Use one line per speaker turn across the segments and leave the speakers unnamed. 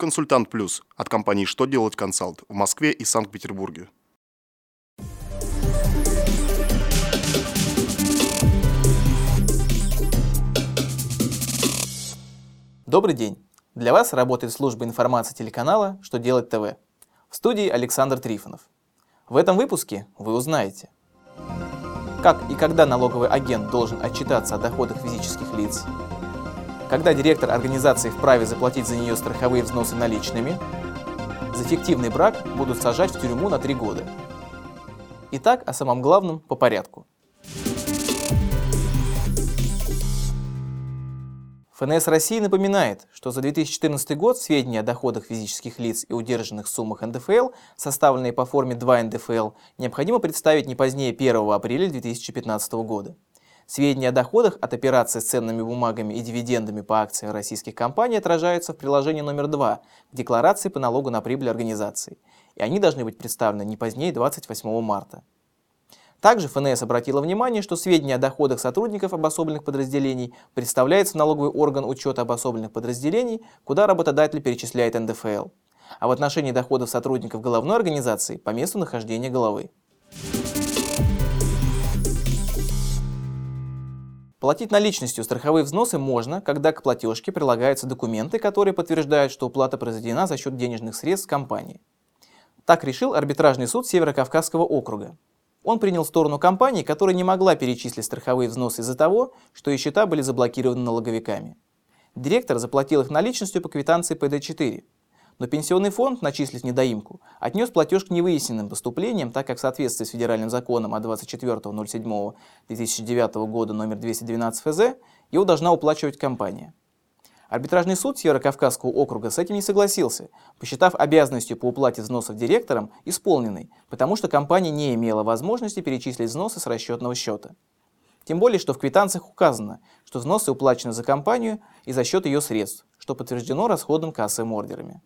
Консультант Плюс от компании «Что делать консалт» в Москве и Санкт-Петербурге.
Добрый день! Для вас работает служба информации телеканала «Что делать ТВ». В студии Александр Трифонов. В этом выпуске вы узнаете, как и когда налоговый агент должен отчитаться о доходах физических лиц, когда директор организации вправе заплатить за нее страховые взносы наличными, за фиктивный брак будут сажать в тюрьму на три года. Итак, о самом главном по порядку. ФНС России напоминает, что за 2014 год сведения о доходах физических лиц и удержанных суммах НДФЛ, составленные по форме 2 НДФЛ, необходимо представить не позднее 1 апреля 2015 года. Сведения о доходах от операций с ценными бумагами и дивидендами по акциям российских компаний отражаются в приложении номер 2 к декларации по налогу на прибыль организации, и они должны быть представлены не позднее 28 марта. Также ФНС обратила внимание, что сведения о доходах сотрудников обособленных подразделений представляются в налоговый орган учета обособленных подразделений, куда работодатель перечисляет НДФЛ, а в отношении доходов сотрудников головной организации по месту нахождения головы. Платить наличностью страховые взносы можно, когда к платежке прилагаются документы, которые подтверждают, что уплата произведена за счет денежных средств компании. Так решил арбитражный суд Северо-Кавказского округа. Он принял сторону компании, которая не могла перечислить страховые взносы из-за того, что ее счета были заблокированы налоговиками. Директор заплатил их наличностью по квитанции ПД-4, но пенсионный фонд, начислив недоимку, отнес платеж к невыясненным поступлениям, так как в соответствии с федеральным законом от 24.07.2009 года номер 212 ФЗ его должна уплачивать компания. Арбитражный суд Северо-Кавказского округа с этим не согласился, посчитав обязанностью по уплате взносов директором исполненной, потому что компания не имела возможности перечислить взносы с расчетного счета. Тем более, что в квитанциях указано, что взносы уплачены за компанию и за счет ее средств, что подтверждено расходом кассовым ордерами.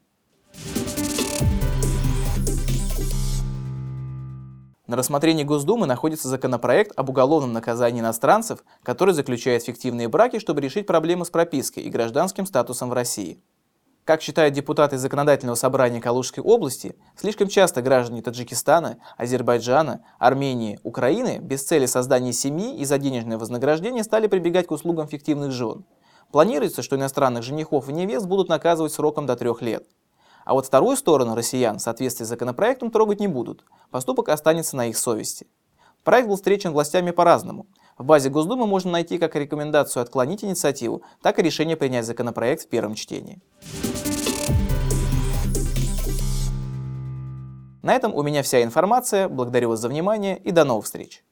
На рассмотрении Госдумы находится законопроект об уголовном наказании иностранцев, который заключает фиктивные браки, чтобы решить проблемы с пропиской и гражданским статусом в России. Как считают депутаты Законодательного собрания Калужской области, слишком часто граждане Таджикистана, Азербайджана, Армении, Украины без цели создания семьи и за денежное вознаграждение стали прибегать к услугам фиктивных жен. Планируется, что иностранных женихов и невест будут наказывать сроком до трех лет. А вот вторую сторону россиян в соответствии с законопроектом трогать не будут. Поступок останется на их совести. Проект был встречен властями по-разному. В базе Госдумы можно найти как рекомендацию отклонить инициативу, так и решение принять законопроект в первом чтении. На этом у меня вся информация. Благодарю вас за внимание и до новых встреч.